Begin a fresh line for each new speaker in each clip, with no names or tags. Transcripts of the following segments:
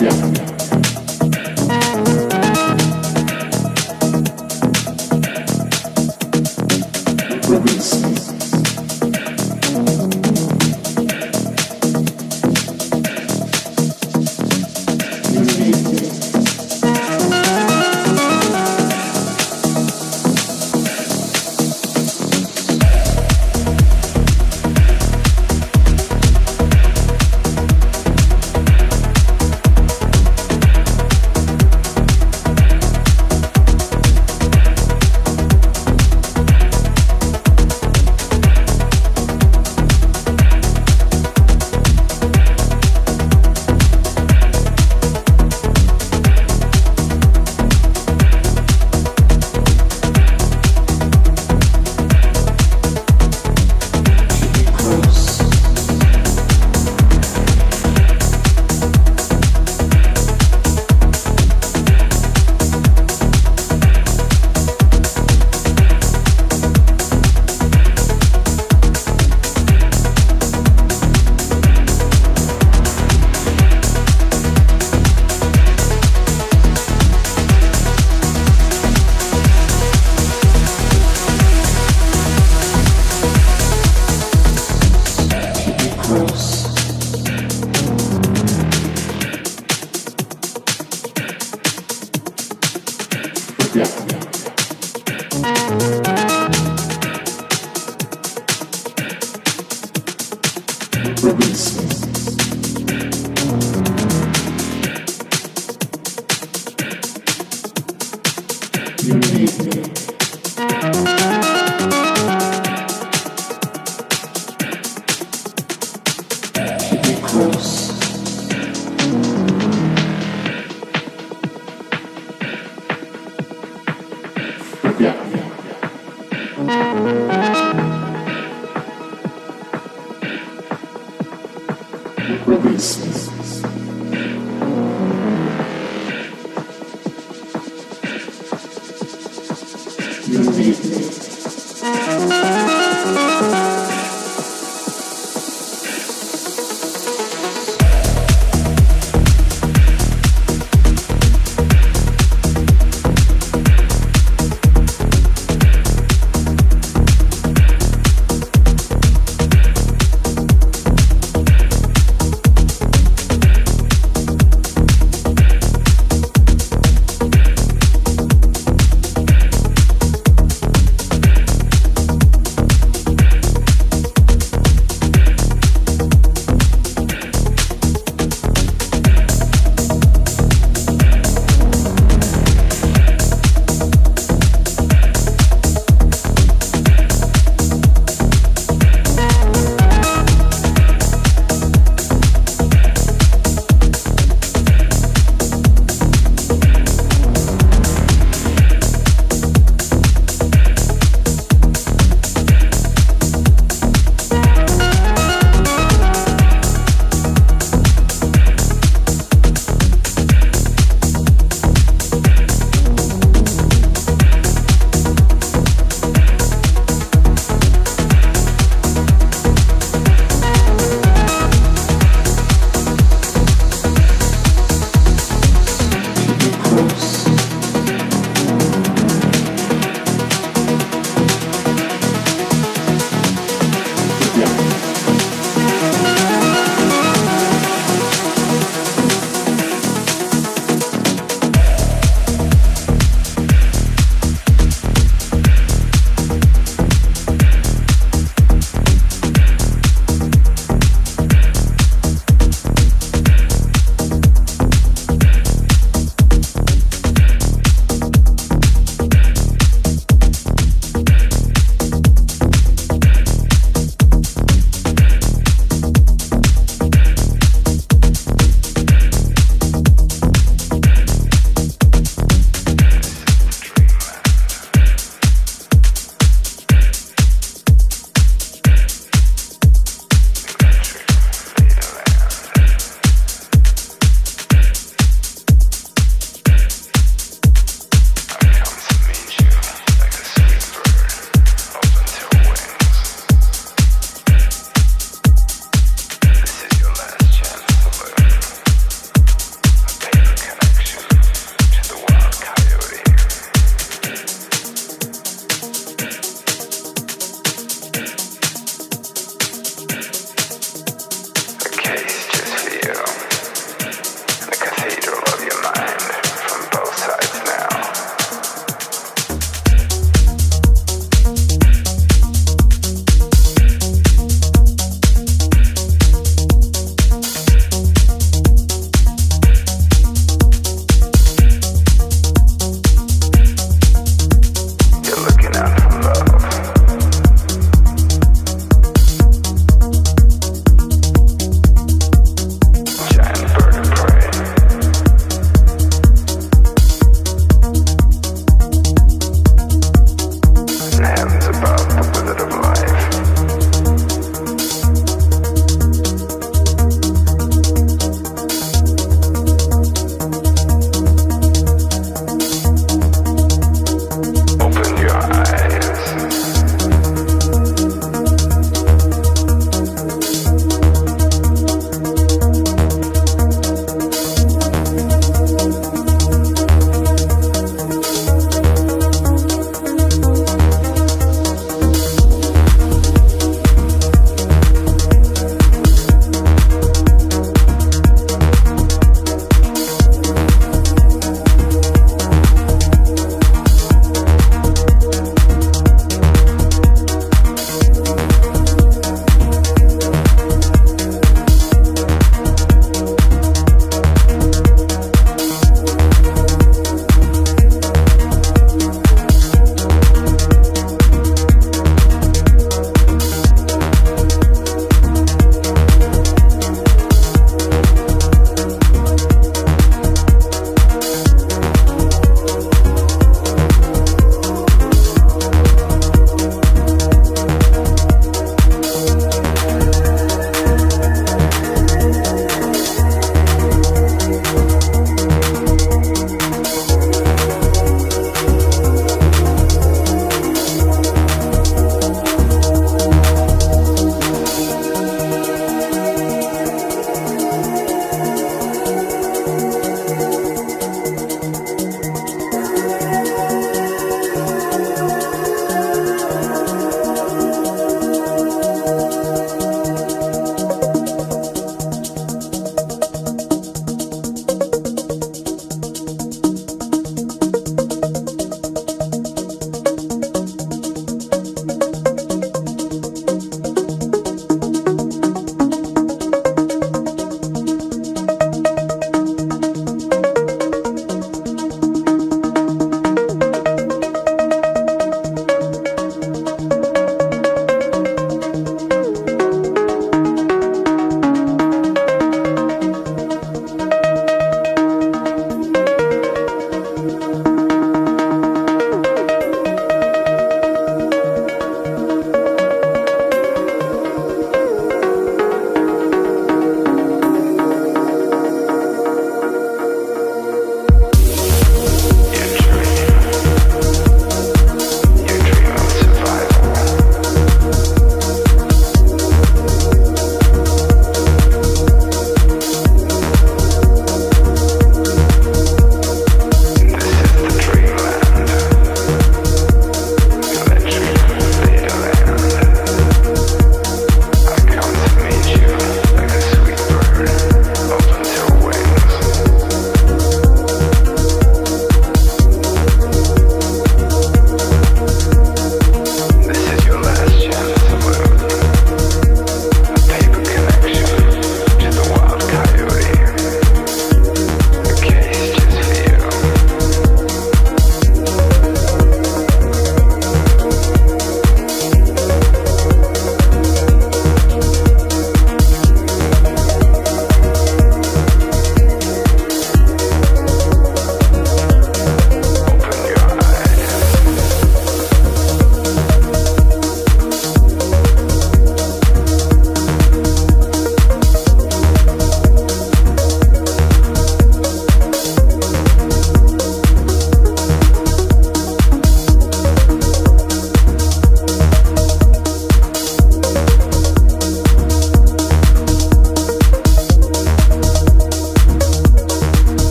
Yeah.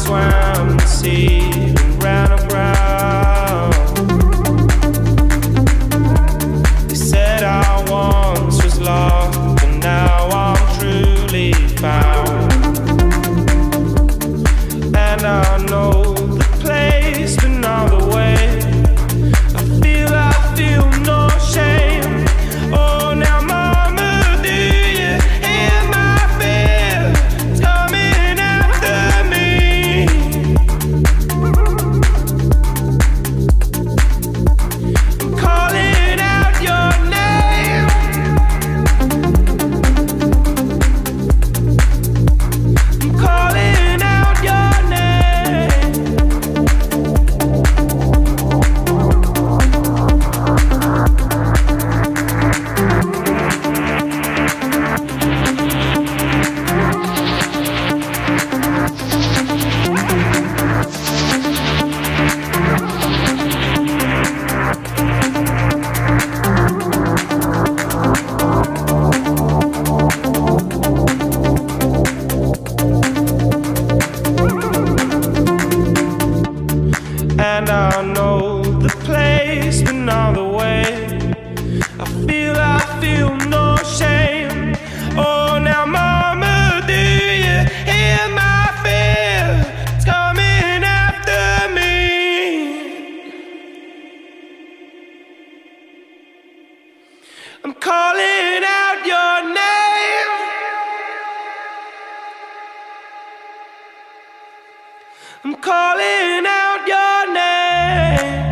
Oh, now, mama,
I'm calling out your name.